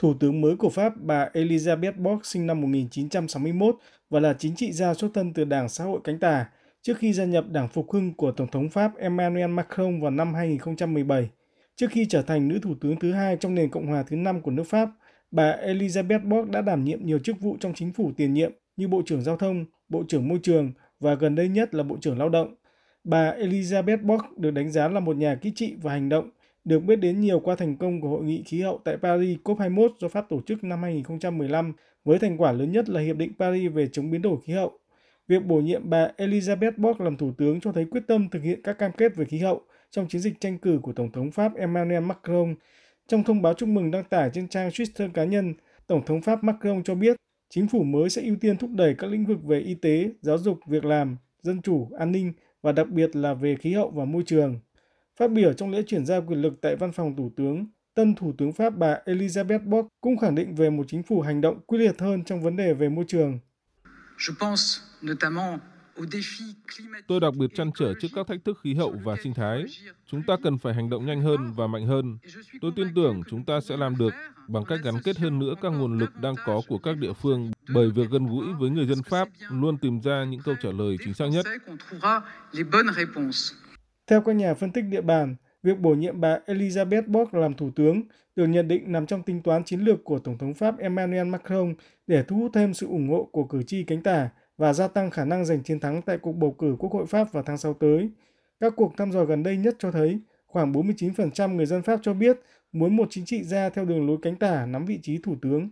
Thủ tướng mới của Pháp bà Elizabeth Borg sinh năm 1961 và là chính trị gia xuất thân từ Đảng Xã hội cánh tả trước khi gia nhập Đảng Phục hưng của Tổng thống Pháp Emmanuel Macron vào năm 2017. Trước khi trở thành nữ thủ tướng thứ hai trong nền Cộng hòa thứ năm của nước Pháp, bà Elizabeth Borg đã đảm nhiệm nhiều chức vụ trong chính phủ tiền nhiệm như Bộ trưởng Giao thông, Bộ trưởng Môi trường và gần đây nhất là Bộ trưởng Lao động. Bà Elizabeth Borg được đánh giá là một nhà kỹ trị và hành động, được biết đến nhiều qua thành công của Hội nghị khí hậu tại Paris COP21 do Pháp tổ chức năm 2015, với thành quả lớn nhất là Hiệp định Paris về chống biến đổi khí hậu. Việc bổ nhiệm bà Elizabeth Borg làm thủ tướng cho thấy quyết tâm thực hiện các cam kết về khí hậu trong chiến dịch tranh cử của Tổng thống Pháp Emmanuel Macron. Trong thông báo chúc mừng đăng tải trên trang Twitter cá nhân, Tổng thống Pháp Macron cho biết chính phủ mới sẽ ưu tiên thúc đẩy các lĩnh vực về y tế, giáo dục, việc làm, dân chủ, an ninh và đặc biệt là về khí hậu và môi trường. Phát biểu trong lễ chuyển giao quyền lực tại văn phòng Thủ tướng, tân Thủ tướng Pháp bà Elizabeth Borg cũng khẳng định về một chính phủ hành động quyết liệt hơn trong vấn đề về môi trường. Je pense notamment Tôi đặc biệt chăn trở trước các thách thức khí hậu và sinh thái. Chúng ta cần phải hành động nhanh hơn và mạnh hơn. Tôi tin tưởng chúng ta sẽ làm được bằng cách gắn kết hơn nữa các nguồn lực đang có của các địa phương bởi việc gần gũi với người dân Pháp luôn tìm ra những câu trả lời chính xác nhất. Theo các nhà phân tích địa bàn, việc bổ nhiệm bà Elizabeth Borg làm thủ tướng được nhận định nằm trong tính toán chiến lược của Tổng thống Pháp Emmanuel Macron để thu hút thêm sự ủng hộ của cử tri cánh tả và gia tăng khả năng giành chiến thắng tại cuộc bầu cử Quốc hội Pháp vào tháng 6 tới. Các cuộc thăm dò gần đây nhất cho thấy khoảng 49% người dân Pháp cho biết muốn một chính trị gia theo đường lối cánh tả nắm vị trí thủ tướng.